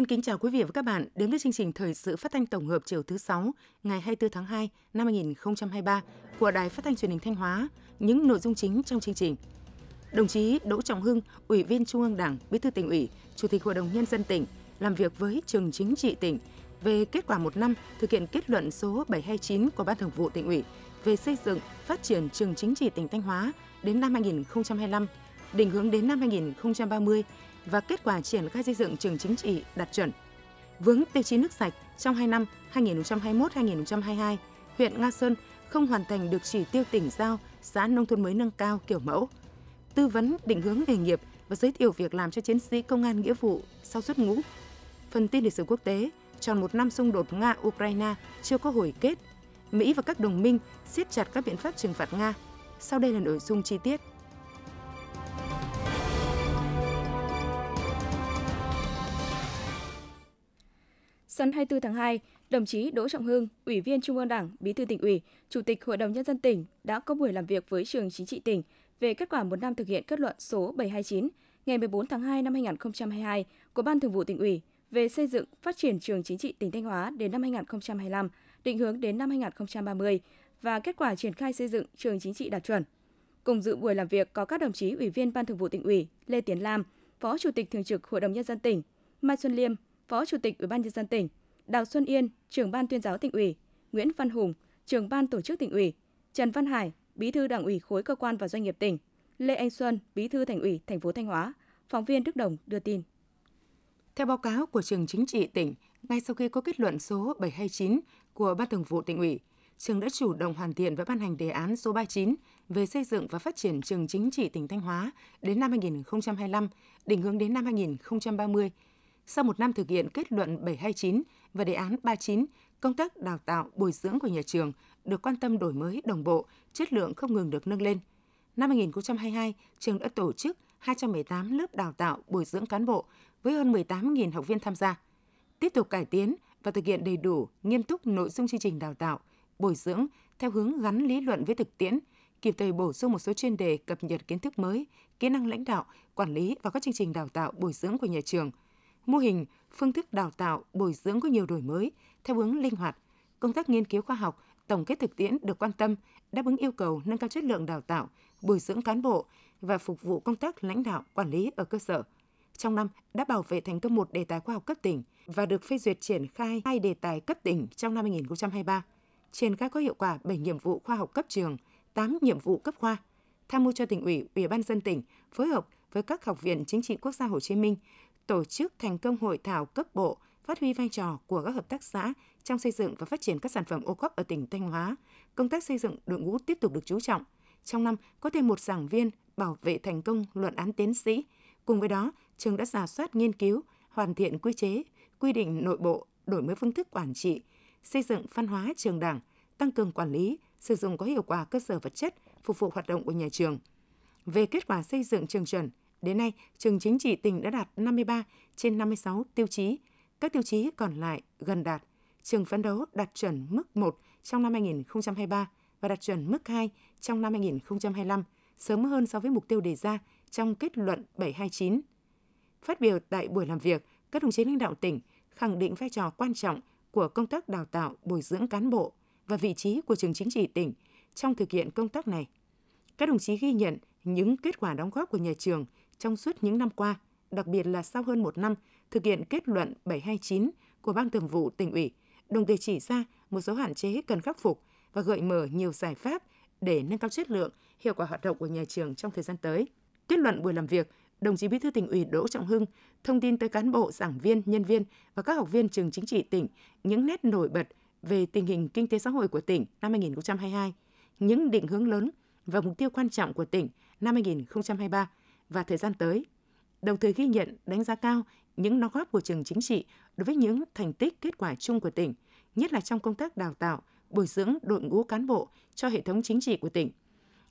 Xin kính chào quý vị và các bạn đến với chương trình thời sự phát thanh tổng hợp chiều thứ 6 ngày 24 tháng 2 năm 2023 của Đài Phát thanh Truyền hình Thanh Hóa. Những nội dung chính trong chương trình. Đồng chí Đỗ Trọng Hưng, Ủy viên Trung ương Đảng, Bí thư tỉnh ủy, Chủ tịch Hội đồng nhân dân tỉnh làm việc với trường chính trị tỉnh về kết quả một năm thực hiện kết luận số 729 của Ban Thường vụ tỉnh ủy về xây dựng, phát triển trường chính trị tỉnh Thanh Hóa đến năm 2025, định hướng đến năm 2030 và kết quả triển khai xây dựng trường chính trị đạt chuẩn. Vướng tiêu chí nước sạch trong 2 năm 2021-2022, huyện Nga Sơn không hoàn thành được chỉ tiêu tỉnh giao xã nông thôn mới nâng cao kiểu mẫu. Tư vấn định hướng nghề nghiệp và giới thiệu việc làm cho chiến sĩ công an nghĩa vụ sau xuất ngũ. Phần tin lịch sử quốc tế, tròn một năm xung đột Nga-Ukraine chưa có hồi kết. Mỹ và các đồng minh siết chặt các biện pháp trừng phạt Nga. Sau đây là nội dung chi tiết. Sáng 24 tháng 2, đồng chí Đỗ Trọng Hưng, Ủy viên Trung ương Đảng, Bí thư tỉnh ủy, Chủ tịch Hội đồng nhân dân tỉnh đã có buổi làm việc với trường chính trị tỉnh về kết quả một năm thực hiện kết luận số 729 ngày 14 tháng 2 năm 2022 của Ban Thường vụ tỉnh ủy về xây dựng phát triển trường chính trị tỉnh Thanh Hóa đến năm 2025, định hướng đến năm 2030 và kết quả triển khai xây dựng trường chính trị đạt chuẩn. Cùng dự buổi làm việc có các đồng chí Ủy viên Ban Thường vụ tỉnh ủy Lê Tiến Lam, Phó Chủ tịch Thường trực Hội đồng nhân dân tỉnh, Mai Xuân Liêm, Phó Chủ tịch Ủy ban nhân dân tỉnh, Đào Xuân Yên, trưởng ban tuyên giáo tỉnh ủy, Nguyễn Văn Hùng, trưởng ban tổ chức tỉnh ủy, Trần Văn Hải, Bí thư Đảng ủy khối cơ quan và doanh nghiệp tỉnh, Lê Anh Xuân, Bí thư Thành ủy thành phố Thanh Hóa. Phóng viên Đức Đồng đưa tin. Theo báo cáo của trường chính trị tỉnh, ngay sau khi có kết luận số 729 của Ban Thường vụ tỉnh ủy, trường đã chủ động hoàn thiện và ban hành đề án số 39 về xây dựng và phát triển trường chính trị tỉnh Thanh Hóa đến năm 2025, định hướng đến năm 2030 sau một năm thực hiện kết luận 729 và đề án 39, công tác đào tạo, bồi dưỡng của nhà trường được quan tâm đổi mới đồng bộ, chất lượng không ngừng được nâng lên. Năm 2022, trường đã tổ chức 218 lớp đào tạo bồi dưỡng cán bộ với hơn 18.000 học viên tham gia. Tiếp tục cải tiến và thực hiện đầy đủ, nghiêm túc nội dung chương trình đào tạo, bồi dưỡng theo hướng gắn lý luận với thực tiễn, kịp thời bổ sung một số chuyên đề cập nhật kiến thức mới, kỹ năng lãnh đạo, quản lý và các chương trình đào tạo bồi dưỡng của nhà trường – mô hình, phương thức đào tạo, bồi dưỡng có nhiều đổi mới, theo hướng linh hoạt. Công tác nghiên cứu khoa học, tổng kết thực tiễn được quan tâm, đáp ứng yêu cầu nâng cao chất lượng đào tạo, bồi dưỡng cán bộ và phục vụ công tác lãnh đạo, quản lý ở cơ sở. Trong năm đã bảo vệ thành công một đề tài khoa học cấp tỉnh và được phê duyệt triển khai hai đề tài cấp tỉnh trong năm 2023. Triển khai có hiệu quả 7 nhiệm vụ khoa học cấp trường, 8 nhiệm vụ cấp khoa. Tham mưu cho tỉnh ủy, ủy ban dân tỉnh phối hợp với các học viện chính trị quốc gia Hồ Chí Minh tổ chức thành công hội thảo cấp bộ phát huy vai trò của các hợp tác xã trong xây dựng và phát triển các sản phẩm ô cốp ở tỉnh Thanh Hóa. Công tác xây dựng đội ngũ tiếp tục được chú trọng. Trong năm, có thêm một giảng viên bảo vệ thành công luận án tiến sĩ. Cùng với đó, trường đã giả soát nghiên cứu, hoàn thiện quy chế, quy định nội bộ, đổi mới phương thức quản trị, xây dựng văn hóa trường đảng, tăng cường quản lý, sử dụng có hiệu quả cơ sở vật chất phục vụ hoạt động của nhà trường. Về kết quả xây dựng trường chuẩn, Đến nay, trường chính trị tỉnh đã đạt 53 trên 56 tiêu chí, các tiêu chí còn lại gần đạt. Trường phấn đấu đạt chuẩn mức 1 trong năm 2023 và đạt chuẩn mức 2 trong năm 2025, sớm hơn so với mục tiêu đề ra trong kết luận 729. Phát biểu tại buổi làm việc, các đồng chí lãnh đạo tỉnh khẳng định vai trò quan trọng của công tác đào tạo, bồi dưỡng cán bộ và vị trí của trường chính trị tỉnh trong thực hiện công tác này. Các đồng chí ghi nhận những kết quả đóng góp của nhà trường trong suốt những năm qua, đặc biệt là sau hơn một năm thực hiện kết luận 729 của Ban Thường vụ tỉnh ủy, đồng thời chỉ ra một số hạn chế cần khắc phục và gợi mở nhiều giải pháp để nâng cao chất lượng, hiệu quả hoạt động của nhà trường trong thời gian tới. Kết luận buổi làm việc, đồng chí Bí thư tỉnh ủy Đỗ Trọng Hưng thông tin tới cán bộ, giảng viên, nhân viên và các học viên trường chính trị tỉnh những nét nổi bật về tình hình kinh tế xã hội của tỉnh năm 2022, những định hướng lớn và mục tiêu quan trọng của tỉnh năm 2023 và thời gian tới. Đồng thời ghi nhận, đánh giá cao những đóng góp của trường chính trị đối với những thành tích kết quả chung của tỉnh, nhất là trong công tác đào tạo, bồi dưỡng đội ngũ cán bộ cho hệ thống chính trị của tỉnh.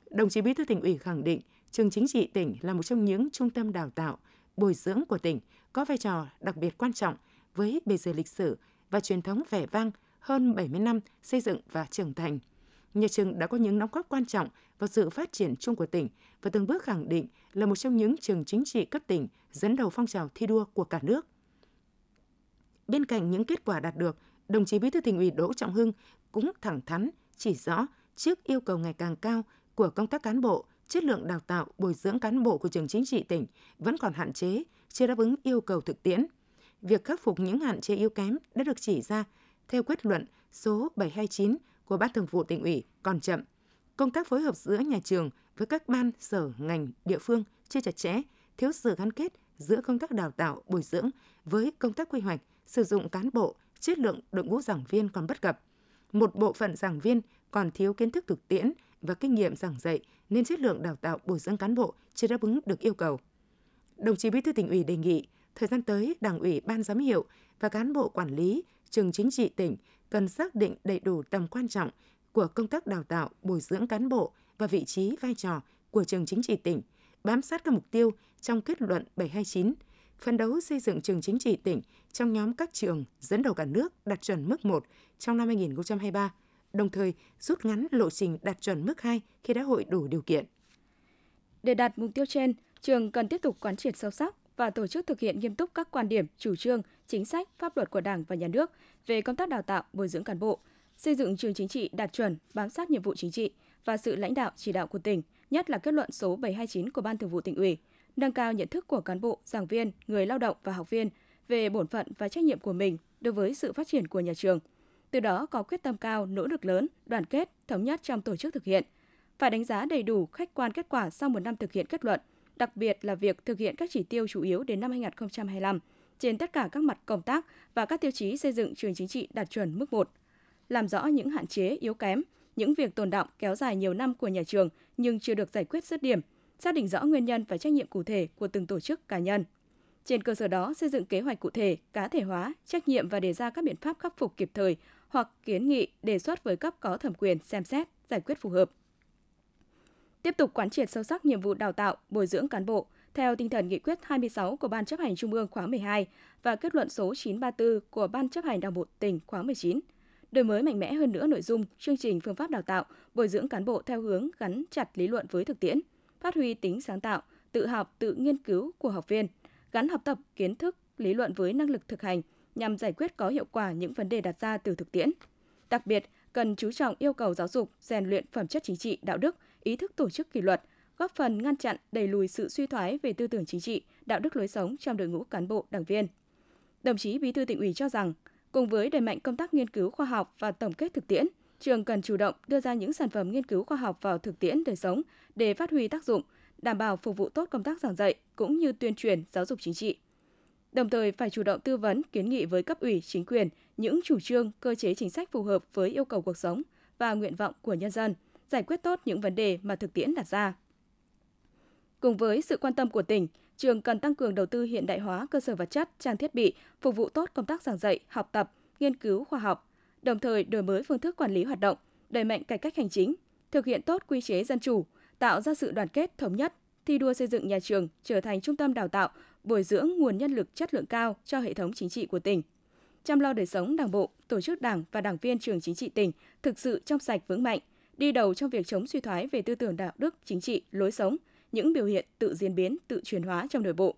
Đồng chí Bí thư tỉnh ủy khẳng định trường chính trị tỉnh là một trong những trung tâm đào tạo, bồi dưỡng của tỉnh có vai trò đặc biệt quan trọng với bề dày lịch sử và truyền thống vẻ vang hơn 70 năm xây dựng và trưởng thành – nhà trường đã có những đóng góp quan trọng vào sự phát triển chung của tỉnh và từng bước khẳng định là một trong những trường chính trị cấp tỉnh dẫn đầu phong trào thi đua của cả nước. Bên cạnh những kết quả đạt được, đồng chí Bí thư tỉnh ủy Đỗ Trọng Hưng cũng thẳng thắn chỉ rõ trước yêu cầu ngày càng cao của công tác cán bộ, chất lượng đào tạo, bồi dưỡng cán bộ của trường chính trị tỉnh vẫn còn hạn chế, chưa đáp ứng yêu cầu thực tiễn. Việc khắc phục những hạn chế yếu kém đã được chỉ ra theo quyết luận số 729 của Ban Thường vụ tỉnh ủy còn chậm. Công tác phối hợp giữa nhà trường với các ban, sở, ngành, địa phương chưa chặt chẽ, thiếu sự gắn kết giữa công tác đào tạo, bồi dưỡng với công tác quy hoạch, sử dụng cán bộ, chất lượng đội ngũ giảng viên còn bất cập. Một bộ phận giảng viên còn thiếu kiến thức thực tiễn và kinh nghiệm giảng dạy nên chất lượng đào tạo bồi dưỡng cán bộ chưa đáp ứng được yêu cầu. Đồng chí Bí thư tỉnh ủy đề nghị thời gian tới Đảng ủy Ban giám hiệu và cán bộ quản lý trường chính trị tỉnh cần xác định đầy đủ tầm quan trọng của công tác đào tạo, bồi dưỡng cán bộ và vị trí vai trò của trường chính trị tỉnh, bám sát các mục tiêu trong kết luận 729, phấn đấu xây dựng trường chính trị tỉnh trong nhóm các trường dẫn đầu cả nước đạt chuẩn mức 1 trong năm 2023, đồng thời rút ngắn lộ trình đạt chuẩn mức 2 khi đã hội đủ điều kiện. Để đạt mục tiêu trên, trường cần tiếp tục quán triệt sâu sắc và tổ chức thực hiện nghiêm túc các quan điểm, chủ trương, chính sách, pháp luật của Đảng và Nhà nước về công tác đào tạo, bồi dưỡng cán bộ, xây dựng trường chính trị đạt chuẩn, bám sát nhiệm vụ chính trị và sự lãnh đạo chỉ đạo của tỉnh, nhất là kết luận số 729 của Ban Thường vụ tỉnh ủy, nâng cao nhận thức của cán bộ, giảng viên, người lao động và học viên về bổn phận và trách nhiệm của mình đối với sự phát triển của nhà trường. Từ đó có quyết tâm cao, nỗ lực lớn, đoàn kết, thống nhất trong tổ chức thực hiện. Phải đánh giá đầy đủ khách quan kết quả sau một năm thực hiện kết luận, đặc biệt là việc thực hiện các chỉ tiêu chủ yếu đến năm 2025 trên tất cả các mặt công tác và các tiêu chí xây dựng trường chính trị đạt chuẩn mức 1. Làm rõ những hạn chế, yếu kém, những việc tồn động kéo dài nhiều năm của nhà trường nhưng chưa được giải quyết dứt điểm, xác định rõ nguyên nhân và trách nhiệm cụ thể của từng tổ chức cá nhân. Trên cơ sở đó, xây dựng kế hoạch cụ thể, cá thể hóa, trách nhiệm và đề ra các biện pháp khắc phục kịp thời hoặc kiến nghị đề xuất với cấp có thẩm quyền xem xét, giải quyết phù hợp. Tiếp tục quán triệt sâu sắc nhiệm vụ đào tạo, bồi dưỡng cán bộ theo tinh thần nghị quyết 26 của Ban chấp hành Trung ương khóa 12 và kết luận số 934 của Ban chấp hành Đảng bộ tỉnh khóa 19 đổi mới mạnh mẽ hơn nữa nội dung, chương trình phương pháp đào tạo, bồi dưỡng cán bộ theo hướng gắn chặt lý luận với thực tiễn, phát huy tính sáng tạo, tự học, tự nghiên cứu của học viên, gắn học tập kiến thức, lý luận với năng lực thực hành nhằm giải quyết có hiệu quả những vấn đề đặt ra từ thực tiễn. Đặc biệt, cần chú trọng yêu cầu giáo dục, rèn luyện phẩm chất chính trị, đạo đức, ý thức tổ chức kỷ luật, góp phần ngăn chặn đẩy lùi sự suy thoái về tư tưởng chính trị, đạo đức lối sống trong đội ngũ cán bộ, đảng viên. Đồng chí Bí thư tỉnh ủy cho rằng, cùng với đẩy mạnh công tác nghiên cứu khoa học và tổng kết thực tiễn, trường cần chủ động đưa ra những sản phẩm nghiên cứu khoa học vào thực tiễn đời sống để phát huy tác dụng, đảm bảo phục vụ tốt công tác giảng dạy cũng như tuyên truyền giáo dục chính trị. Đồng thời phải chủ động tư vấn, kiến nghị với cấp ủy, chính quyền những chủ trương, cơ chế chính sách phù hợp với yêu cầu cuộc sống và nguyện vọng của nhân dân, giải quyết tốt những vấn đề mà thực tiễn đặt ra. Cùng với sự quan tâm của tỉnh, trường cần tăng cường đầu tư hiện đại hóa cơ sở vật chất, trang thiết bị, phục vụ tốt công tác giảng dạy, học tập, nghiên cứu khoa học, đồng thời đổi mới phương thức quản lý hoạt động, đẩy mạnh cải cách hành chính, thực hiện tốt quy chế dân chủ, tạo ra sự đoàn kết thống nhất, thi đua xây dựng nhà trường trở thành trung tâm đào tạo, bồi dưỡng nguồn nhân lực chất lượng cao cho hệ thống chính trị của tỉnh. Chăm lo đời sống đảng bộ, tổ chức đảng và đảng viên trường chính trị tỉnh thực sự trong sạch vững mạnh, đi đầu trong việc chống suy thoái về tư tưởng đạo đức, chính trị, lối sống, những biểu hiện tự diễn biến, tự chuyển hóa trong nội bộ.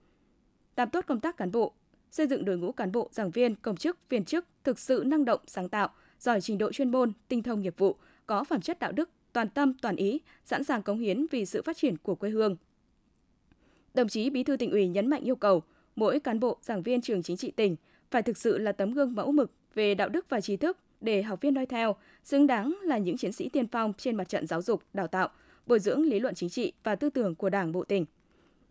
Làm tốt công tác cán bộ, xây dựng đội ngũ cán bộ, giảng viên, công chức, viên chức thực sự năng động, sáng tạo, giỏi trình độ chuyên môn, tinh thông nghiệp vụ, có phẩm chất đạo đức, toàn tâm, toàn ý, sẵn sàng cống hiến vì sự phát triển của quê hương. Đồng chí Bí thư tỉnh ủy nhấn mạnh yêu cầu mỗi cán bộ, giảng viên trường chính trị tỉnh phải thực sự là tấm gương mẫu mực về đạo đức và trí thức để học viên noi theo, xứng đáng là những chiến sĩ tiên phong trên mặt trận giáo dục, đào tạo, bồi dưỡng lý luận chính trị và tư tưởng của Đảng bộ tỉnh.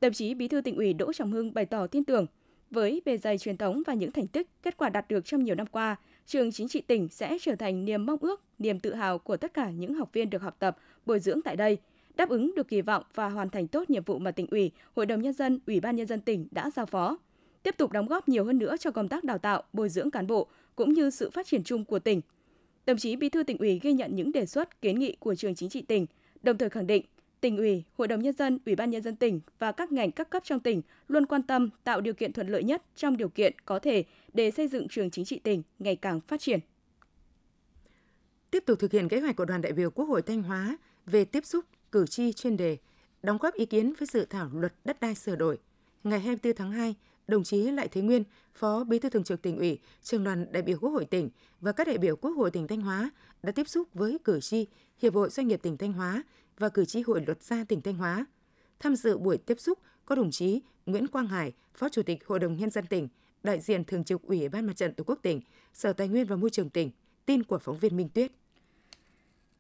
Đồng chí Bí thư tỉnh ủy Đỗ Trọng Hưng bày tỏ tin tưởng với bề dày truyền thống và những thành tích, kết quả đạt được trong nhiều năm qua, trường chính trị tỉnh sẽ trở thành niềm mong ước, niềm tự hào của tất cả những học viên được học tập, bồi dưỡng tại đây, đáp ứng được kỳ vọng và hoàn thành tốt nhiệm vụ mà tỉnh ủy, Hội đồng nhân dân, Ủy ban nhân dân tỉnh đã giao phó. Tiếp tục đóng góp nhiều hơn nữa cho công tác đào tạo, bồi dưỡng cán bộ cũng như sự phát triển chung của tỉnh. Đồng chí Bí thư tỉnh ủy ghi nhận những đề xuất, kiến nghị của trường chính trị tỉnh, đồng thời khẳng định tỉnh ủy, hội đồng nhân dân, ủy ban nhân dân tỉnh và các ngành các cấp trong tỉnh luôn quan tâm tạo điều kiện thuận lợi nhất trong điều kiện có thể để xây dựng trường chính trị tỉnh ngày càng phát triển. Tiếp tục thực hiện kế hoạch của đoàn đại biểu Quốc hội Thanh Hóa về tiếp xúc cử tri chuyên đề, đóng góp ý kiến với dự thảo luật đất đai sửa đổi. Ngày 24 tháng 2, đồng chí Lại Thế Nguyên, Phó Bí thư Thường trực tỉnh ủy, trường đoàn đại biểu Quốc hội tỉnh và các đại biểu Quốc hội tỉnh Thanh Hóa đã tiếp xúc với cử tri, Hiệp hội Doanh nghiệp tỉnh Thanh Hóa và cử tri Hội luật gia tỉnh Thanh Hóa. Tham dự buổi tiếp xúc có đồng chí Nguyễn Quang Hải, Phó Chủ tịch Hội đồng Nhân dân tỉnh, đại diện Thường trực Ủy ban Mặt trận Tổ quốc tỉnh, Sở Tài nguyên và Môi trường tỉnh. Tin của phóng viên Minh Tuyết.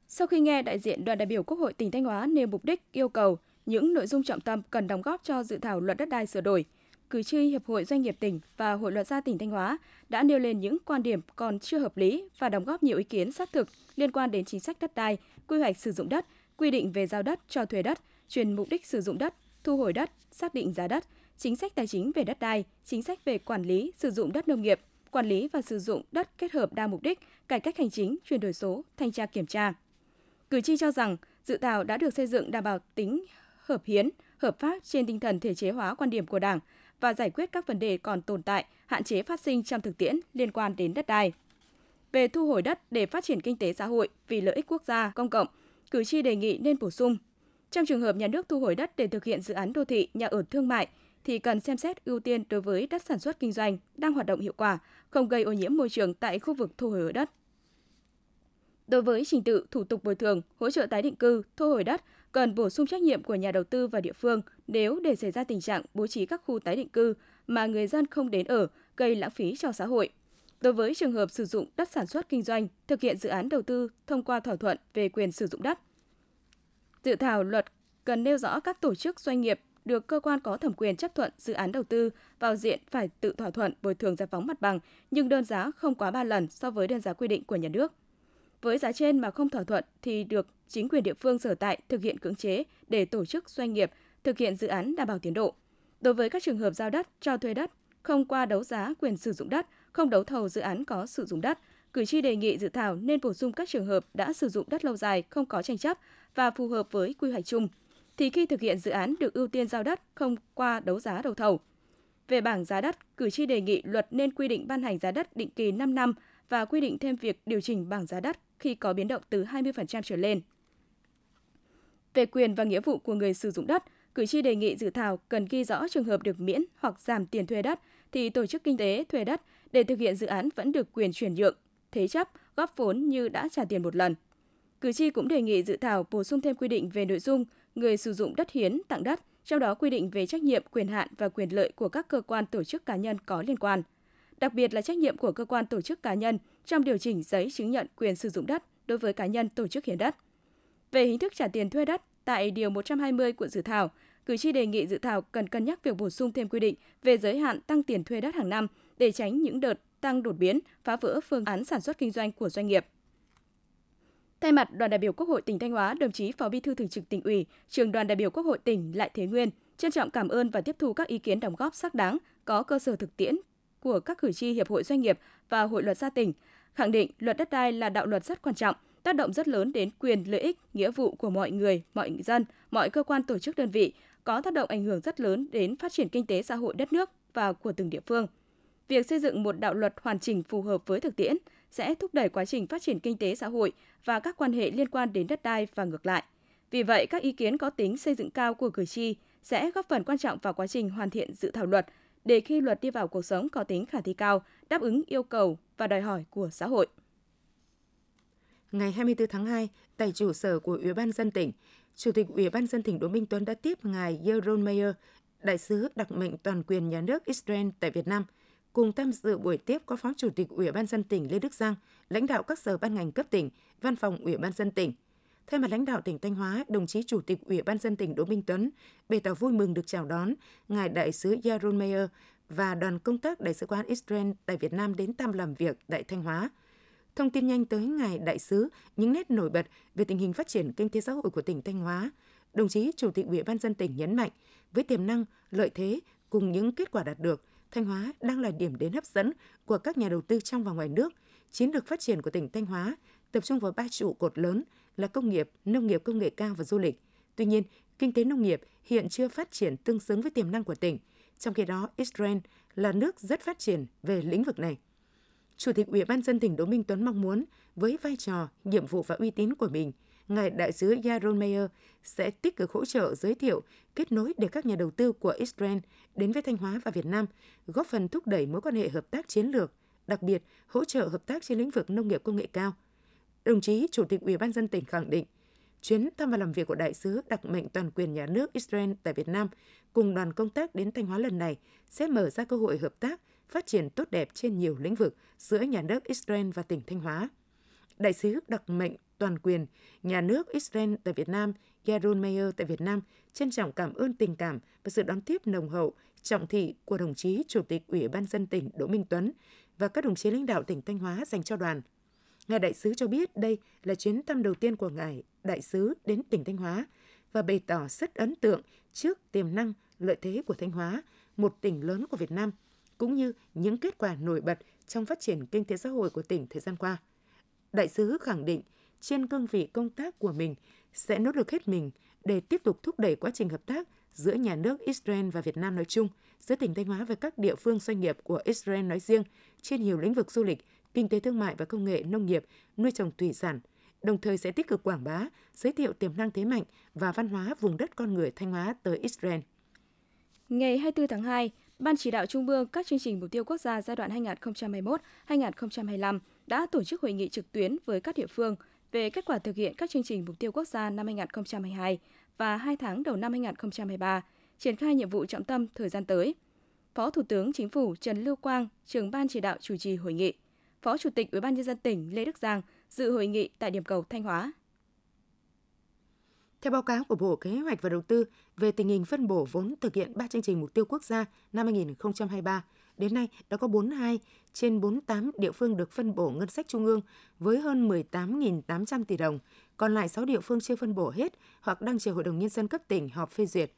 Sau khi nghe đại diện đoàn đại biểu Quốc hội tỉnh Thanh Hóa nêu mục đích yêu cầu những nội dung trọng tâm cần đóng góp cho dự thảo luật đất đai sửa đổi, cử tri Hiệp hội Doanh nghiệp tỉnh và Hội luật gia tỉnh Thanh Hóa đã nêu lên những quan điểm còn chưa hợp lý và đóng góp nhiều ý kiến xác thực liên quan đến chính sách đất đai, quy hoạch sử dụng đất, quy định về giao đất cho thuê đất, chuyển mục đích sử dụng đất, thu hồi đất, xác định giá đất, chính sách tài chính về đất đai, chính sách về quản lý sử dụng đất nông nghiệp, quản lý và sử dụng đất kết hợp đa mục đích, cải cách hành chính, chuyển đổi số, thanh tra kiểm tra. Cử tri cho rằng dự thảo đã được xây dựng đảm bảo tính hợp hiến, hợp pháp trên tinh thần thể chế hóa quan điểm của Đảng và giải quyết các vấn đề còn tồn tại, hạn chế phát sinh trong thực tiễn liên quan đến đất đai. Về thu hồi đất để phát triển kinh tế xã hội vì lợi ích quốc gia công cộng, cử tri đề nghị nên bổ sung trong trường hợp nhà nước thu hồi đất để thực hiện dự án đô thị, nhà ở thương mại thì cần xem xét ưu tiên đối với đất sản xuất kinh doanh đang hoạt động hiệu quả, không gây ô nhiễm môi trường tại khu vực thu hồi đất. Đối với trình tự thủ tục bồi thường, hỗ trợ tái định cư, thu hồi đất cần bổ sung trách nhiệm của nhà đầu tư và địa phương nếu để xảy ra tình trạng bố trí các khu tái định cư mà người dân không đến ở, gây lãng phí cho xã hội. Đối với trường hợp sử dụng đất sản xuất kinh doanh, thực hiện dự án đầu tư thông qua thỏa thuận về quyền sử dụng đất. Dự thảo luật cần nêu rõ các tổ chức doanh nghiệp được cơ quan có thẩm quyền chấp thuận dự án đầu tư vào diện phải tự thỏa thuận bồi thường giải phóng mặt bằng, nhưng đơn giá không quá 3 lần so với đơn giá quy định của nhà nước. Với giá trên mà không thỏa thuận thì được chính quyền địa phương sở tại thực hiện cưỡng chế để tổ chức doanh nghiệp thực hiện dự án đảm bảo tiến độ. Đối với các trường hợp giao đất, cho thuê đất, không qua đấu giá quyền sử dụng đất, không đấu thầu dự án có sử dụng đất, cử tri đề nghị dự thảo nên bổ sung các trường hợp đã sử dụng đất lâu dài không có tranh chấp và phù hợp với quy hoạch chung, thì khi thực hiện dự án được ưu tiên giao đất không qua đấu giá đấu thầu. Về bảng giá đất, cử tri đề nghị luật nên quy định ban hành giá đất định kỳ 5 năm và quy định thêm việc điều chỉnh bảng giá đất khi có biến động từ 20% trở lên. Về quyền và nghĩa vụ của người sử dụng đất, cử tri đề nghị dự thảo cần ghi rõ trường hợp được miễn hoặc giảm tiền thuê đất thì tổ chức kinh tế thuê đất để thực hiện dự án vẫn được quyền chuyển nhượng, thế chấp, góp vốn như đã trả tiền một lần. Cử tri cũng đề nghị dự thảo bổ sung thêm quy định về nội dung người sử dụng đất hiến tặng đất, trong đó quy định về trách nhiệm, quyền hạn và quyền lợi của các cơ quan tổ chức cá nhân có liên quan. Đặc biệt là trách nhiệm của cơ quan tổ chức cá nhân trong điều chỉnh giấy chứng nhận quyền sử dụng đất đối với cá nhân tổ chức hiến đất. Về hình thức trả tiền thuê đất, tại Điều 120 của dự thảo, cử tri đề nghị dự thảo cần cân nhắc việc bổ sung thêm quy định về giới hạn tăng tiền thuê đất hàng năm để tránh những đợt tăng đột biến, phá vỡ phương án sản xuất kinh doanh của doanh nghiệp. Thay mặt đoàn đại biểu Quốc hội tỉnh Thanh Hóa, đồng chí Phó Bí thư Thường trực tỉnh ủy, trường đoàn đại biểu Quốc hội tỉnh Lại Thế Nguyên trân trọng cảm ơn và tiếp thu các ý kiến đóng góp xác đáng, có cơ sở thực tiễn của các cử tri Hiệp hội Doanh nghiệp và Hội luật gia tỉnh, khẳng định luật đất đai là đạo luật rất quan trọng, tác động rất lớn đến quyền, lợi ích, nghĩa vụ của mọi người, mọi dân, mọi cơ quan tổ chức đơn vị, có tác động ảnh hưởng rất lớn đến phát triển kinh tế xã hội đất nước và của từng địa phương. Việc xây dựng một đạo luật hoàn chỉnh phù hợp với thực tiễn sẽ thúc đẩy quá trình phát triển kinh tế xã hội và các quan hệ liên quan đến đất đai và ngược lại. Vì vậy, các ý kiến có tính xây dựng cao của cử tri sẽ góp phần quan trọng vào quá trình hoàn thiện dự thảo luật để khi luật đi vào cuộc sống có tính khả thi cao, đáp ứng yêu cầu và đòi hỏi của xã hội. Ngày 24 tháng 2, tại trụ sở của Ủy ban dân tỉnh, Chủ tịch Ủy ban dân tỉnh Đỗ Minh Tuấn đã tiếp ngài Jeroen Meyer, đại sứ đặc mệnh toàn quyền nhà nước Israel tại Việt Nam. Cùng tham dự buổi tiếp có Phó Chủ tịch Ủy ban dân tỉnh Lê Đức Giang, lãnh đạo các sở ban ngành cấp tỉnh, văn phòng Ủy ban dân tỉnh. Thay mặt lãnh đạo tỉnh Thanh Hóa, đồng chí Chủ tịch Ủy ban dân tỉnh Đỗ Minh Tuấn bày tỏ vui mừng được chào đón ngài đại sứ Jeroen Meyer và đoàn công tác Đại sứ quán Israel tại Việt Nam đến thăm làm việc tại Thanh Hóa – thông tin nhanh tới ngài đại sứ những nét nổi bật về tình hình phát triển kinh tế xã hội của tỉnh Thanh Hóa. Đồng chí Chủ tịch Ủy ban dân tỉnh nhấn mạnh, với tiềm năng, lợi thế cùng những kết quả đạt được, Thanh Hóa đang là điểm đến hấp dẫn của các nhà đầu tư trong và ngoài nước. Chiến lược phát triển của tỉnh Thanh Hóa tập trung vào ba trụ cột lớn là công nghiệp, nông nghiệp công nghệ cao và du lịch. Tuy nhiên, kinh tế nông nghiệp hiện chưa phát triển tương xứng với tiềm năng của tỉnh. Trong khi đó, Israel là nước rất phát triển về lĩnh vực này. Chủ tịch Ủy ban dân tỉnh Đỗ Minh Tuấn mong muốn với vai trò, nhiệm vụ và uy tín của mình, Ngài Đại sứ Yaron Meyer sẽ tích cực hỗ trợ giới thiệu, kết nối để các nhà đầu tư của Israel đến với Thanh Hóa và Việt Nam, góp phần thúc đẩy mối quan hệ hợp tác chiến lược, đặc biệt hỗ trợ hợp tác trên lĩnh vực nông nghiệp công nghệ cao. Đồng chí Chủ tịch Ủy ban dân tỉnh khẳng định, chuyến thăm và làm việc của đại sứ đặc mệnh toàn quyền nhà nước Israel tại Việt Nam cùng đoàn công tác đến Thanh Hóa lần này sẽ mở ra cơ hội hợp tác, phát triển tốt đẹp trên nhiều lĩnh vực giữa nhà nước Israel và tỉnh Thanh Hóa. Đại sứ đặc mệnh toàn quyền nhà nước Israel tại Việt Nam Yaron Meyer tại Việt Nam trân trọng cảm ơn tình cảm và sự đón tiếp nồng hậu, trọng thị của đồng chí Chủ tịch Ủy ban dân tỉnh Đỗ Minh Tuấn và các đồng chí lãnh đạo tỉnh Thanh Hóa dành cho đoàn. Ngài đại sứ cho biết đây là chuyến thăm đầu tiên của ngài đại sứ đến tỉnh Thanh Hóa và bày tỏ rất ấn tượng trước tiềm năng, lợi thế của Thanh Hóa, một tỉnh lớn của Việt Nam, cũng như những kết quả nổi bật trong phát triển kinh tế xã hội của tỉnh thời gian qua. Đại sứ khẳng định trên cương vị công tác của mình sẽ nỗ lực hết mình để tiếp tục thúc đẩy quá trình hợp tác giữa nhà nước Israel và Việt Nam nói chung, giữa tỉnh Thanh Hóa và các địa phương doanh nghiệp của Israel nói riêng trên nhiều lĩnh vực du lịch, kinh tế thương mại và công nghệ nông nghiệp, nuôi trồng thủy sản, đồng thời sẽ tích cực quảng bá, giới thiệu tiềm năng thế mạnh và văn hóa vùng đất con người Thanh Hóa tới Israel. Ngày 24 tháng 2, Ban chỉ đạo Trung ương các chương trình mục tiêu quốc gia giai đoạn 2021-2025 đã tổ chức hội nghị trực tuyến với các địa phương về kết quả thực hiện các chương trình mục tiêu quốc gia năm 2022 và 2 tháng đầu năm 2023, triển khai nhiệm vụ trọng tâm thời gian tới. Phó Thủ tướng Chính phủ Trần Lưu Quang, trưởng ban chỉ đạo chủ trì hội nghị. Phó Chủ tịch Ủy ban nhân dân tỉnh Lê Đức Giang dự hội nghị tại điểm cầu Thanh Hóa. Theo báo cáo của Bộ Kế hoạch và Đầu tư về tình hình phân bổ vốn thực hiện 3 chương trình mục tiêu quốc gia năm 2023, đến nay đã có 42 trên 48 địa phương được phân bổ ngân sách trung ương với hơn 18.800 tỷ đồng, còn lại 6 địa phương chưa phân bổ hết hoặc đang chờ Hội đồng Nhân dân cấp tỉnh họp phê duyệt.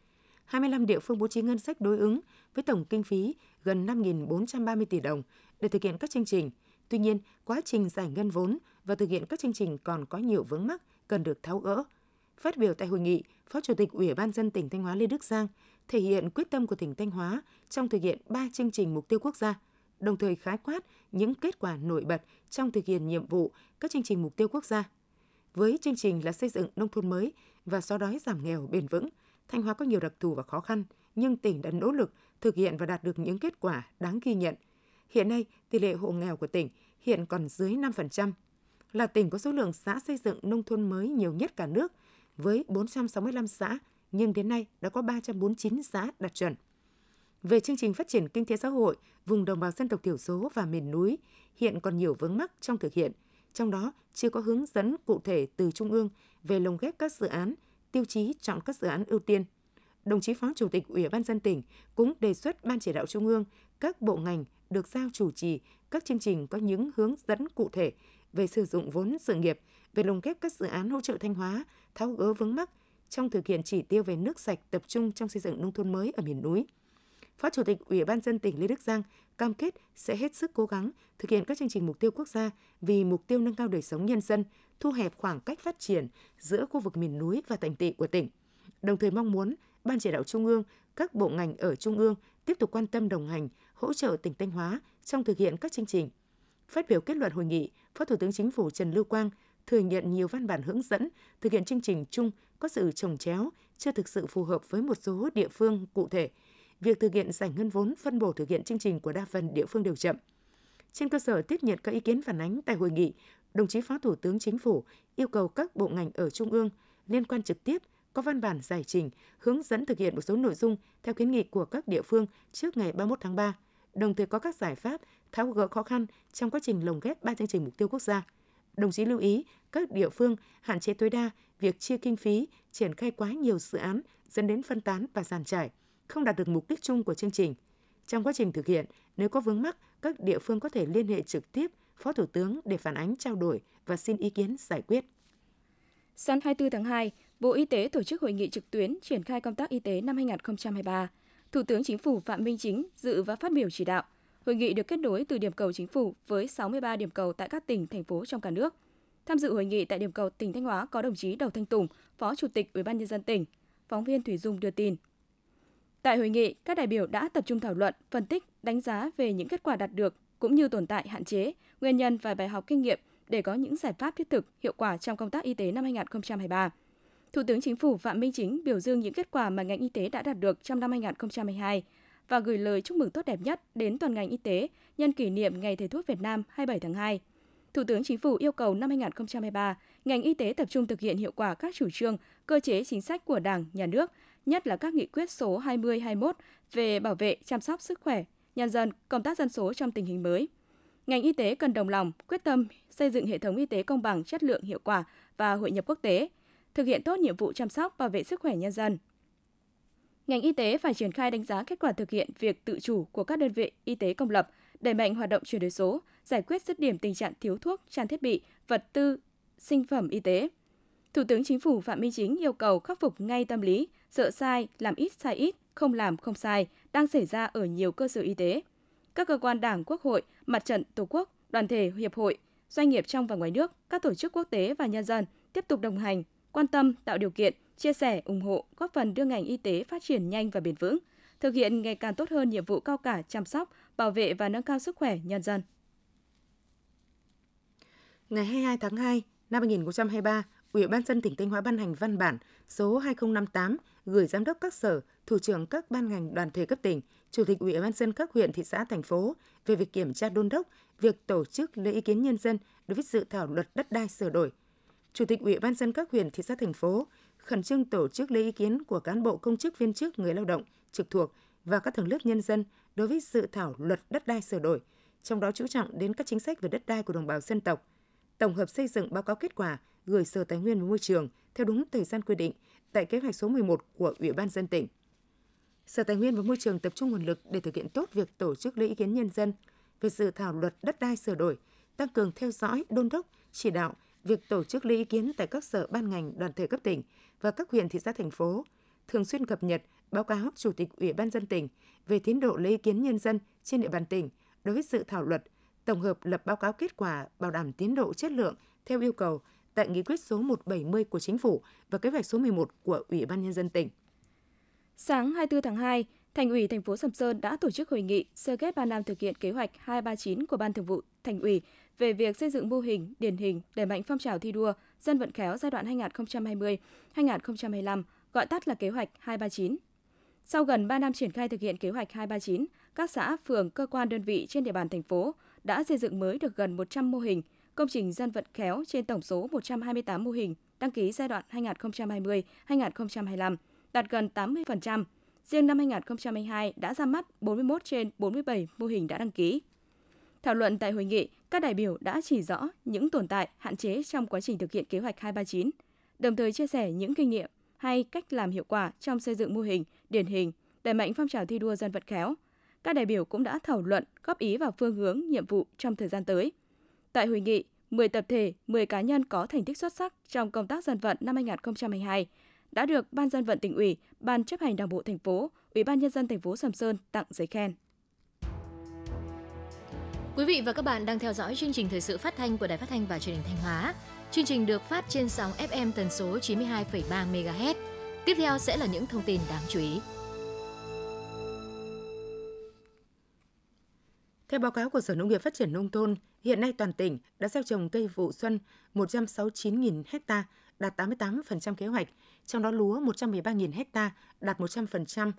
25 địa phương bố trí ngân sách đối ứng với tổng kinh phí gần 5.430 tỷ đồng để thực hiện các chương trình. Tuy nhiên, quá trình giải ngân vốn và thực hiện các chương trình còn có nhiều vướng mắc cần được tháo gỡ. Phát biểu tại hội nghị, Phó Chủ tịch Ủy ban dân tỉnh Thanh Hóa Lê Đức Giang thể hiện quyết tâm của tỉnh Thanh Hóa trong thực hiện 3 chương trình mục tiêu quốc gia, đồng thời khái quát những kết quả nổi bật trong thực hiện nhiệm vụ các chương trình mục tiêu quốc gia. Với chương trình là xây dựng nông thôn mới và xóa đói giảm nghèo bền vững, Thanh Hóa có nhiều đặc thù và khó khăn, nhưng tỉnh đã nỗ lực thực hiện và đạt được những kết quả đáng ghi nhận. Hiện nay, tỷ lệ hộ nghèo của tỉnh hiện còn dưới 5%, là tỉnh có số lượng xã xây dựng nông thôn mới nhiều nhất cả nước với 465 xã, nhưng đến nay đã có 349 xã đạt chuẩn. Về chương trình phát triển kinh tế xã hội, vùng đồng bào dân tộc thiểu số và miền núi hiện còn nhiều vướng mắc trong thực hiện, trong đó chưa có hướng dẫn cụ thể từ Trung ương về lồng ghép các dự án, tiêu chí chọn các dự án ưu tiên. Đồng chí Phó Chủ tịch Ủy ban dân tỉnh cũng đề xuất Ban chỉ đạo Trung ương, các bộ ngành được giao chủ trì các chương trình có những hướng dẫn cụ thể về sử dụng vốn sự nghiệp, về lồng ghép các dự án hỗ trợ Thanh Hóa, tháo gỡ vướng mắc trong thực hiện chỉ tiêu về nước sạch tập trung trong xây dựng nông thôn mới ở miền núi. Phó Chủ tịch Ủy ban dân tỉnh Lê Đức Giang cam kết sẽ hết sức cố gắng thực hiện các chương trình mục tiêu quốc gia vì mục tiêu nâng cao đời sống nhân dân, thu hẹp khoảng cách phát triển giữa khu vực miền núi và thành thị của tỉnh. Đồng thời mong muốn Ban chỉ đạo Trung ương, các bộ ngành ở Trung ương tiếp tục quan tâm đồng hành, hỗ trợ tỉnh Thanh Hóa trong thực hiện các chương trình. Phát biểu kết luận hội nghị, Phó Thủ tướng Chính phủ Trần Lưu Quang thừa nhận nhiều văn bản hướng dẫn thực hiện chương trình chung có sự trồng chéo, chưa thực sự phù hợp với một số địa phương cụ thể. Việc thực hiện giải ngân vốn phân bổ thực hiện chương trình của đa phần địa phương đều chậm. Trên cơ sở tiếp nhận các ý kiến phản ánh tại hội nghị, đồng chí Phó Thủ tướng Chính phủ yêu cầu các bộ ngành ở Trung ương liên quan trực tiếp có văn bản giải trình hướng dẫn thực hiện một số nội dung theo kiến nghị của các địa phương trước ngày 31 tháng 3, đồng thời có các giải pháp tháo gỡ khó khăn trong quá trình lồng ghép ba chương trình mục tiêu quốc gia. Đồng chí lưu ý các địa phương hạn chế tối đa việc chia kinh phí, triển khai quá nhiều dự án dẫn đến phân tán và giàn trải, không đạt được mục đích chung của chương trình. Trong quá trình thực hiện, nếu có vướng mắc, các địa phương có thể liên hệ trực tiếp Phó Thủ tướng để phản ánh trao đổi và xin ý kiến giải quyết. Sáng 24 tháng 2, Bộ Y tế tổ chức hội nghị trực tuyến triển khai công tác y tế năm 2023. Thủ tướng Chính phủ Phạm Minh Chính dự và phát biểu chỉ đạo. Hội nghị được kết nối từ điểm cầu chính phủ với 63 điểm cầu tại các tỉnh, thành phố trong cả nước. Tham dự hội nghị tại điểm cầu tỉnh Thanh Hóa có đồng chí Đầu Thanh Tùng, Phó Chủ tịch Ủy ban nhân dân tỉnh. Phóng viên Thủy Dung đưa tin. Tại hội nghị, các đại biểu đã tập trung thảo luận, phân tích, đánh giá về những kết quả đạt được cũng như tồn tại hạn chế, nguyên nhân và bài học kinh nghiệm để có những giải pháp thiết thực, hiệu quả trong công tác y tế năm 2023. Thủ tướng Chính phủ Phạm Minh Chính biểu dương những kết quả mà ngành y tế đã đạt được trong năm 2022 và gửi lời chúc mừng tốt đẹp nhất đến toàn ngành y tế nhân kỷ niệm Ngày Thầy thuốc Việt Nam 27 tháng 2. Thủ tướng Chính phủ yêu cầu năm 2023, ngành y tế tập trung thực hiện hiệu quả các chủ trương, cơ chế chính sách của Đảng, Nhà nước, nhất là các nghị quyết số 20-21 về bảo vệ, chăm sóc sức khỏe, nhân dân, công tác dân số trong tình hình mới. Ngành y tế cần đồng lòng, quyết tâm xây dựng hệ thống y tế công bằng, chất lượng, hiệu quả và hội nhập quốc tế, thực hiện tốt nhiệm vụ chăm sóc bảo vệ sức khỏe nhân dân. Ngành y tế phải triển khai đánh giá kết quả thực hiện việc tự chủ của các đơn vị y tế công lập, đẩy mạnh hoạt động chuyển đổi số, giải quyết dứt điểm tình trạng thiếu thuốc, trang thiết bị, vật tư, sinh phẩm y tế. Thủ tướng Chính phủ Phạm Minh Chính yêu cầu khắc phục ngay tâm lý, sợ sai, làm ít sai ít, không làm không sai đang xảy ra ở nhiều cơ sở y tế. Các cơ quan đảng, quốc hội, mặt trận, tổ quốc, đoàn thể, hiệp hội, doanh nghiệp trong và ngoài nước, các tổ chức quốc tế và nhân dân tiếp tục đồng hành, quan tâm, tạo điều kiện, chia sẻ, ủng hộ, góp phần đưa ngành y tế phát triển nhanh và bền vững, thực hiện ngày càng tốt hơn nhiệm vụ cao cả chăm sóc, bảo vệ và nâng cao sức khỏe nhân dân. Ngày 22 tháng 2 năm 2023, Ủy ban dân tỉnh Thanh Hóa ban hành văn bản số 2058 gửi giám đốc các sở, thủ trưởng các ban ngành đoàn thể cấp tỉnh, chủ tịch Ủy ban dân các huyện, thị xã, thành phố về việc kiểm tra đôn đốc việc tổ chức lấy ý kiến nhân dân đối với dự thảo luật đất đai sửa đổi. Chủ tịch Ủy ban dân các huyện, thị xã, thành phố khẩn trương tổ chức lấy ý kiến của cán bộ công chức viên chức người lao động trực thuộc và các tầng lớp nhân dân đối với dự thảo luật đất đai sửa đổi, trong đó chú trọng đến các chính sách về đất đai của đồng bào dân tộc, tổng hợp xây dựng báo cáo kết quả gửi Sở Tài nguyên và Môi trường theo đúng thời gian quy định tại kế hoạch số 11 của Ủy ban dân tỉnh. Sở Tài nguyên và Môi trường tập trung nguồn lực để thực hiện tốt việc tổ chức lấy ý kiến nhân dân về dự thảo luật đất đai sửa đổi, tăng cường theo dõi, đôn đốc, chỉ đạo việc tổ chức lấy ý kiến tại các sở ban ngành đoàn thể cấp tỉnh và các huyện thị xã thành phố, thường xuyên cập nhật báo cáo Chủ tịch Ủy ban dân tỉnh về tiến độ lấy ý kiến nhân dân trên địa bàn tỉnh đối với dự thảo luật, tổng hợp lập báo cáo kết quả bảo đảm tiến độ chất lượng theo yêu cầu tại nghị quyết số 170 của Chính phủ và kế hoạch số 11 của Ủy ban nhân dân tỉnh. Sáng 24 tháng 2, Thành ủy thành phố Sầm Sơn đã tổ chức hội nghị sơ kết 3 năm thực hiện kế hoạch 239 của Ban Thường vụ Thành ủy về việc xây dựng mô hình, điển hình, đẩy mạnh phong trào thi đua dân vận khéo giai đoạn 2020-2025, gọi tắt là kế hoạch 239. Sau gần 3 năm triển khai thực hiện kế hoạch 239, các xã, phường, cơ quan đơn vị trên địa bàn thành phố đã xây dựng mới được gần 100 mô hình, công trình dân vận khéo trên tổng số 128 mô hình đăng ký giai đoạn 2020-2025, đạt gần 80%. Riêng năm 2022 đã ra mắt 41 trên 47 mô hình đã đăng ký. Thảo luận tại hội nghị, các đại biểu đã chỉ rõ những tồn tại, hạn chế trong quá trình thực hiện kế hoạch 239, đồng thời chia sẻ những kinh nghiệm hay cách làm hiệu quả trong xây dựng mô hình, điển hình, đẩy mạnh phong trào thi đua dân vận khéo. Các đại biểu cũng đã thảo luận, góp ý vào phương hướng, nhiệm vụ trong thời gian tới. Tại hội nghị, 10 tập thể, 10 cá nhân có thành tích xuất sắc trong công tác dân vận năm 2022 đã được Ban dân vận tỉnh ủy, Ban chấp hành Đảng bộ thành phố, Ủy ban nhân dân thành phố Sầm Sơn tặng giấy khen. Quý vị và các bạn đang theo dõi chương trình thời sự phát thanh của Đài Phát thanh và Truyền hình Thanh Hóa. Chương trình được phát trên sóng FM tần số 92,3 MHz. Tiếp theo sẽ là những thông tin đáng chú ý. Theo báo cáo của Sở Nông nghiệp Phát triển Nông thôn, hiện nay toàn tỉnh đã gieo trồng cây vụ xuân 169.000 ha, đạt 88% kế hoạch, trong đó lúa 113.000 ha, đạt 100%,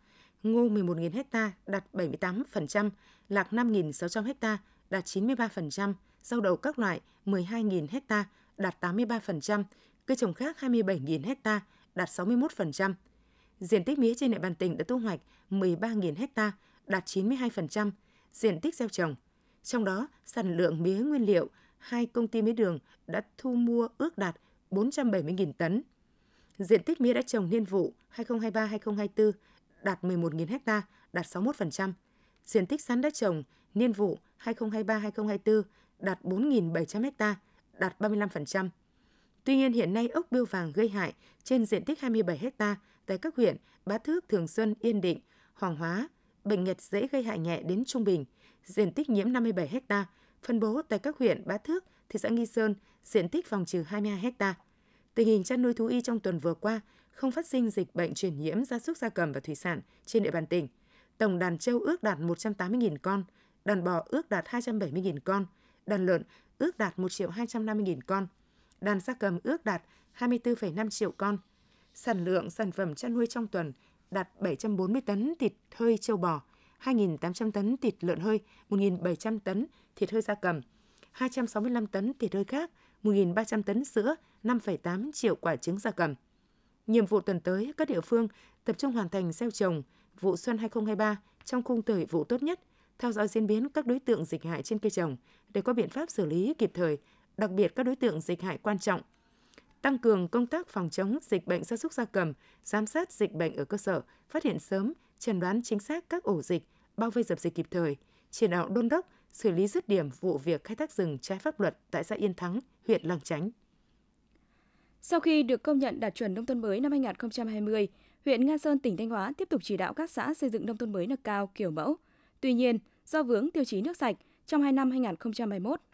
ngô 11.000 ha, đạt 78%, lạc 5.600 ha, đạt 93%, rau đậu các loại 12.000 ha, đạt 83%, cây trồng khác 27.000 ha, đạt 61%. Diện tích mía trên địa bàn tỉnh đã thu hoạch 13.000 ha, đạt 92%, diện tích gieo trồng. Trong đó, sản lượng mía nguyên liệu, hai công ty mía đường đã thu mua ước đạt 470.000 tấn. Diện tích mía đã trồng niên vụ 2023-2024 đạt 11.000 ha, đạt 61%. Diện tích sắn đã trồng niên vụ 2023-2024 đạt 4.700 ha, đạt 35%. Tuy nhiên hiện nay ốc biêu vàng gây hại trên diện tích 27 ha tại các huyện Bá Thước, Thường Xuân, Yên Định, Hoàng Hóa, bệnh nghẹt dễ gây hại nhẹ đến trung bình, diện tích nhiễm 57 ha, phân bố tại các huyện Bá Thước, thị xã Nghi Sơn, diện tích phòng trừ 22 ha. Tình hình chăn nuôi thú y trong tuần vừa qua không phát sinh dịch bệnh truyền nhiễm gia súc gia cầm và thủy sản trên địa bàn tỉnh. Tổng đàn trâu ước đạt 180.000 con, đàn bò ước đạt 270.000 con, đàn lợn ước đạt 1 triệu 250.000 con, đàn gia cầm ước đạt 24,5 triệu con. Sản lượng sản phẩm chăn nuôi trong tuần đạt 740 tấn thịt hơi châu bò, 2.800 tấn thịt lợn hơi, 1.700 tấn thịt hơi gia cầm, 265 tấn thịt hơi khác, 1.300 tấn sữa, 5,8 triệu quả trứng gia cầm. Nhiệm vụ tuần tới, các địa phương tập trung hoàn thành gieo trồng vụ xuân 2023 trong khung thời vụ tốt nhất, theo dõi diễn biến các đối tượng dịch hại trên cây trồng để có biện pháp xử lý kịp thời, đặc biệt các đối tượng dịch hại quan trọng. Tăng cường công tác phòng chống dịch bệnh gia súc gia cầm, giám sát dịch bệnh ở cơ sở, phát hiện sớm, chẩn đoán chính xác các ổ dịch, bao vây dập dịch kịp thời, chỉ đạo đôn đốc xử lý dứt điểm vụ việc khai thác rừng trái pháp luật tại xã Yên Thắng, huyện Lăng Chánh. Sau khi được công nhận đạt chuẩn nông thôn mới năm 2020, huyện Nga Sơn, tỉnh Thanh Hóa tiếp tục chỉ đạo các xã xây dựng nông thôn mới nâng cao kiểu mẫu. Tuy nhiên, do vướng tiêu chí nước sạch, trong hai năm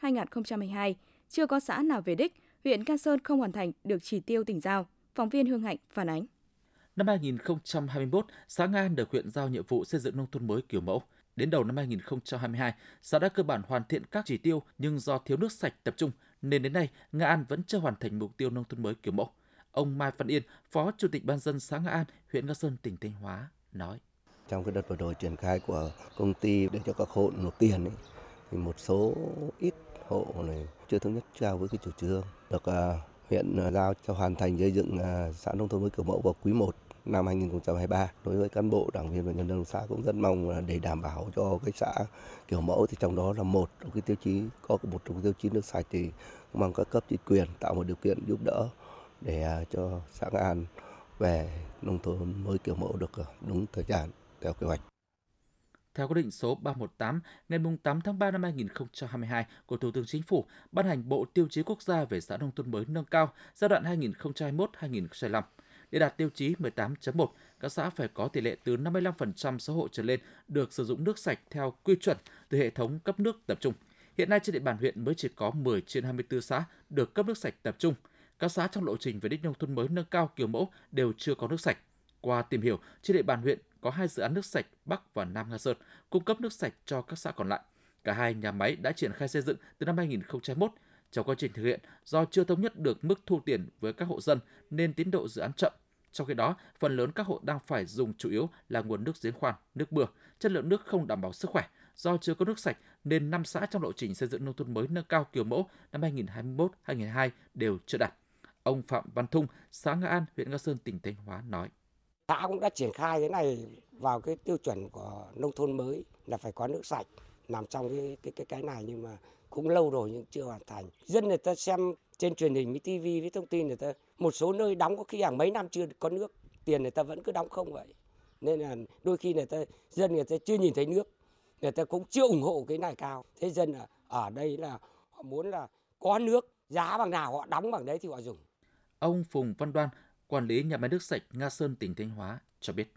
2021-2022, chưa có xã nào về đích, huyện Can Sơn không hoàn thành được chỉ tiêu tỉnh giao. Phóng viên Hương Hạnh phản ánh. Năm 2021, xã Nga An được huyện giao nhiệm vụ xây dựng nông thôn mới kiểu mẫu. Đến đầu năm 2022, xã đã cơ bản hoàn thiện các chỉ tiêu nhưng do thiếu nước sạch tập trung nên đến nay Nga An vẫn chưa hoàn thành mục tiêu nông thôn mới kiểu mẫu. Ông Mai Văn Yên, Phó Chủ tịch Ban dân xã Nga An, huyện Nga Sơn, tỉnh Thanh Hóa nói: trong cái đợt vừa rồi triển khai của công ty để cho các hộ nộp tiền ấy, thì một số ít hộ này chưa thống nhất cao với cái chủ trương. Được à, huyện giao cho hoàn thành xây dựng à, xã nông thôn mới kiểu mẫu vào quý 1 năm 2023 đối với cán bộ đảng viên và nhân dân xã cũng rất mong để đảm bảo cho cái xã kiểu mẫu thì trong đó là một trong cái tiêu chí có một trong tiêu chí nước sạch thì mong các cấp chính quyền tạo một điều kiện giúp đỡ để à, cho xã An về nông thôn mới kiểu mẫu được đúng thời gian theo kế hoạch. Theo quyết định số 318 ngày 8 tháng 3 năm 2022 của Thủ tướng Chính phủ ban hành Bộ Tiêu chí Quốc gia về xã nông thôn mới nâng cao giai đoạn 2021-2025. Để đạt tiêu chí 18.1, các xã phải có tỷ lệ từ 55% số hộ trở lên được sử dụng nước sạch theo quy chuẩn từ hệ thống cấp nước tập trung. Hiện nay trên địa bàn huyện mới chỉ có 10 trên 24 xã được cấp nước sạch tập trung. Các xã trong lộ trình về đích nông thôn mới nâng cao kiểu mẫu đều chưa có nước sạch. Qua tìm hiểu, trên địa bàn huyện có hai dự án nước sạch Bắc và Nam Nga Sơn cung cấp nước sạch cho các xã còn lại. Cả hai nhà máy đã triển khai xây dựng từ năm 2021. Trong quá trình thực hiện, do chưa thống nhất được mức thu tiền với các hộ dân nên tiến độ dự án chậm. Trong khi đó, phần lớn các hộ đang phải dùng chủ yếu là nguồn nước giếng khoan, nước mưa, chất lượng nước không đảm bảo sức khỏe. Do chưa có nước sạch nên năm xã trong lộ trình xây dựng nông thôn mới nâng cao kiểu mẫu năm 2021-2022 đều chưa đạt. Ông Phạm Văn Thung, xã Nga An, huyện Nga Sơn, tỉnh Thanh Hóa nói. Xã cũng đã triển khai cái này vào cái tiêu chuẩn của nông thôn mới là phải có nước sạch nằm trong cái cái cái cái này nhưng mà cũng lâu rồi nhưng chưa hoàn thành. Dân người ta xem trên truyền hình với tivi với thông tin người ta một số nơi đóng có khi hàng mấy năm chưa có nước, tiền người ta vẫn cứ đóng không vậy. Nên là đôi khi người ta dân người ta chưa nhìn thấy nước, người ta cũng chưa ủng hộ cái này cao. Thế dân là ở đây là họ muốn là có nước, giá bằng nào họ đóng bằng đấy thì họ dùng. Ông Phùng Văn Đoan, quản lý nhà máy nước sạch Nga Sơn tỉnh Thanh Hóa cho biết.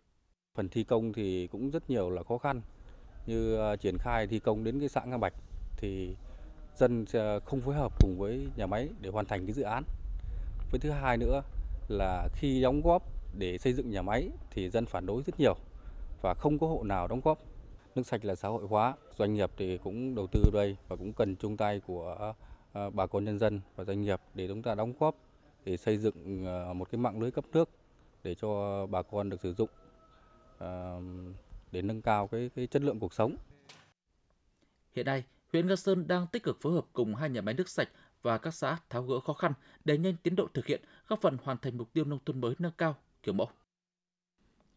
Phần thi công thì cũng rất nhiều là khó khăn. Như à, triển khai thi công đến cái xã Nga Bạch thì dân không phối hợp cùng với nhà máy để hoàn thành cái dự án. Với thứ hai nữa là khi đóng góp để xây dựng nhà máy thì dân phản đối rất nhiều và không có hộ nào đóng góp. Nước sạch là xã hội hóa, doanh nghiệp thì cũng đầu tư đây và cũng cần chung tay của à, bà con nhân dân và doanh nghiệp để chúng ta đóng góp để xây dựng ờ, một cái mạng lưới cấp nước để cho bà con được sử dụng ờ, để nâng cao cái, cái chất lượng cuộc sống. Hiện nay, huyện Nga Sơn đang tích cực phối hợp cùng hai nhà máy nước sạch và các xã tháo gỡ khó khăn để nhanh tiến độ thực hiện, góp phần hoàn thành mục tiêu nông thôn mới nâng cao kiểu mẫu.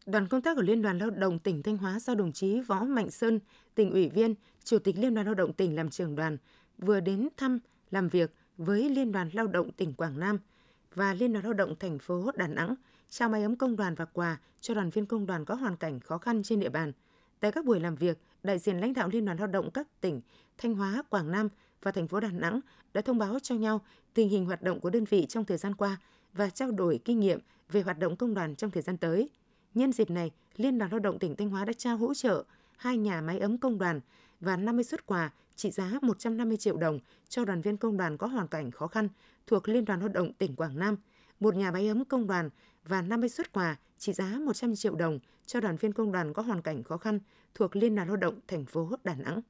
Đoàn công tác của Liên đoàn Lao động tỉnh Thanh Hóa do đồng chí Võ Mạnh Sơn, tỉnh ủy viên, Chủ tịch Liên đoàn Lao động tỉnh làm trưởng đoàn, vừa đến thăm, làm việc với Liên đoàn Lao động tỉnh Quảng Nam – và Liên đoàn Lao động thành phố Đà Nẵng trao máy ấm công đoàn và quà cho đoàn viên công đoàn có hoàn cảnh khó khăn trên địa bàn. Tại các buổi làm việc, đại diện lãnh đạo Liên đoàn Lao động các tỉnh Thanh Hóa, Quảng Nam và thành phố Đà Nẵng đã thông báo cho nhau tình hình hoạt động của đơn vị trong thời gian qua và trao đổi kinh nghiệm về hoạt động công đoàn trong thời gian tới. Nhân dịp này, Liên đoàn Lao động tỉnh Thanh Hóa đã trao hỗ trợ hai nhà máy ấm công đoàn và 50 xuất quà trị giá 150 triệu đồng cho đoàn viên công đoàn có hoàn cảnh khó khăn thuộc Liên đoàn Lao động tỉnh Quảng Nam, một nhà máy ấm công đoàn và 50 xuất quà trị giá 100 triệu đồng cho đoàn viên công đoàn có hoàn cảnh khó khăn thuộc Liên đoàn Lao động thành phố Đà Nẵng.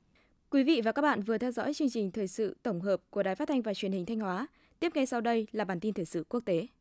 Quý vị và các bạn vừa theo dõi chương trình thời sự tổng hợp của Đài Phát thanh và Truyền hình Thanh Hóa. Tiếp ngay sau đây là bản tin thời sự quốc tế.